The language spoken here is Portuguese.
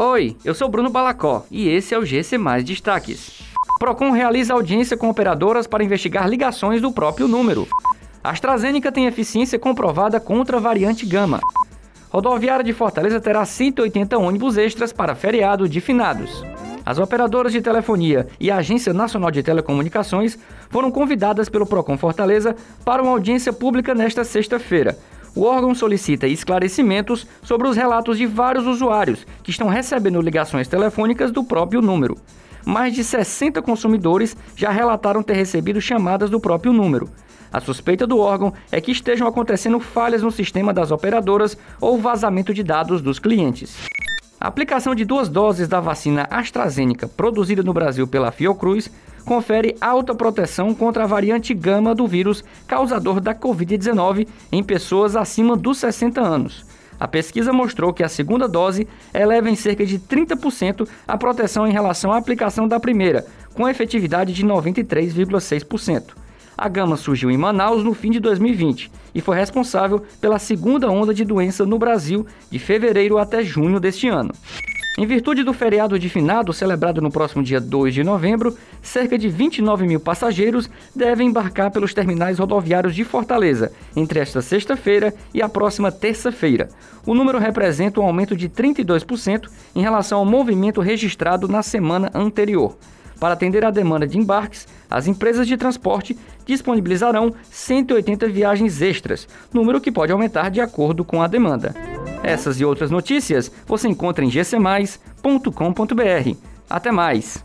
Oi, eu sou Bruno Balacó e esse é o GC Mais Destaques. Procon realiza audiência com operadoras para investigar ligações do próprio número. AstraZeneca tem eficiência comprovada contra a variante Gama. Rodoviária de Fortaleza terá 180 ônibus extras para feriado de finados. As operadoras de telefonia e a Agência Nacional de Telecomunicações foram convidadas pelo Procon Fortaleza para uma audiência pública nesta sexta-feira o órgão solicita esclarecimentos sobre os relatos de vários usuários que estão recebendo ligações telefônicas do próprio número. Mais de 60 consumidores já relataram ter recebido chamadas do próprio número. A suspeita do órgão é que estejam acontecendo falhas no sistema das operadoras ou vazamento de dados dos clientes. A aplicação de duas doses da vacina AstraZeneca produzida no Brasil pela Fiocruz confere alta proteção contra a variante gama do vírus causador da Covid-19 em pessoas acima dos 60 anos. A pesquisa mostrou que a segunda dose eleva em cerca de 30% a proteção em relação à aplicação da primeira, com efetividade de 93,6%. A gama surgiu em Manaus no fim de 2020 e foi responsável pela segunda onda de doença no Brasil de fevereiro até junho deste ano. Em virtude do feriado de finado celebrado no próximo dia 2 de novembro, cerca de 29 mil passageiros devem embarcar pelos terminais rodoviários de Fortaleza entre esta sexta-feira e a próxima terça-feira. O número representa um aumento de 32% em relação ao movimento registrado na semana anterior. Para atender à demanda de embarques, as empresas de transporte disponibilizarão 180 viagens extras, número que pode aumentar de acordo com a demanda. Essas e outras notícias você encontra em gcmais.com.br. Até mais!